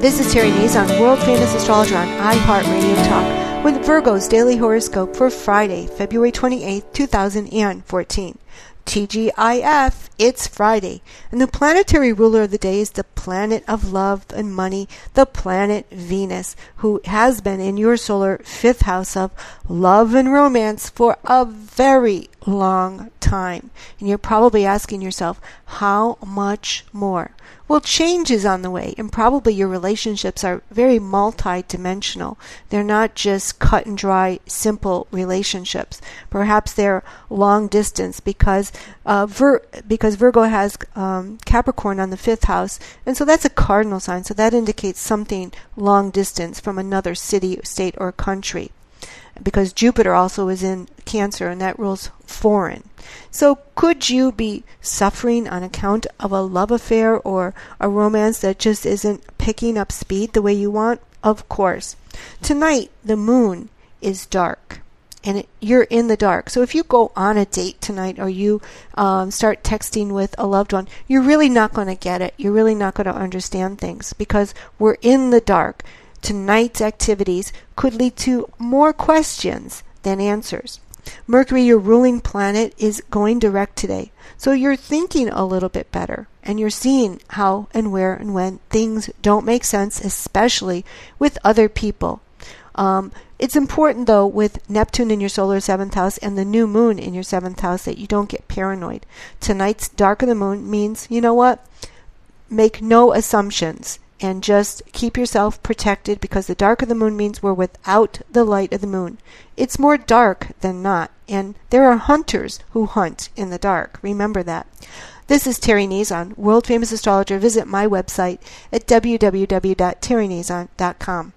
This is Terry Nazon, world famous astrologer on iHeartRadio Talk, with Virgo's daily horoscope for Friday, February 28, 2014. TGIF, it's Friday, and the planetary ruler of the day is the planet of love and money, the planet Venus, who has been in your solar fifth house of love and romance for a very long time. And you're probably asking yourself, how much more? Well, change is on the way, and probably your relationships are very multi-dimensional. They're not just cut and dry, simple relationships. Perhaps they're long distance because uh, Vir- because Virgo has um, Capricorn on the fifth house, and so that's a cardinal sign. So that indicates something long distance from another city, state, or country because Jupiter also is in Cancer and that rules foreign. So, could you be suffering on account of a love affair or a romance that just isn't picking up speed the way you want? Of course. Tonight, the moon is dark and you're in the dark. So if you go on a date tonight or you um, start texting with a loved one, you're really not going to get it. You're really not going to understand things because we're in the dark tonight's activities could lead to more questions than answers. Mercury, your ruling planet, is going direct today. So you're thinking a little bit better and you're seeing how and where and when things don't make sense, especially with other people. Um, it's important, though, with Neptune in your solar seventh house and the new moon in your seventh house that you don't get paranoid. Tonight's dark of the moon means, you know what? Make no assumptions and just keep yourself protected because the dark of the moon means we're without the light of the moon. It's more dark than not, and there are hunters who hunt in the dark. Remember that. This is Terry Nazon, world famous astrologer. Visit my website at www.terrynazon.com.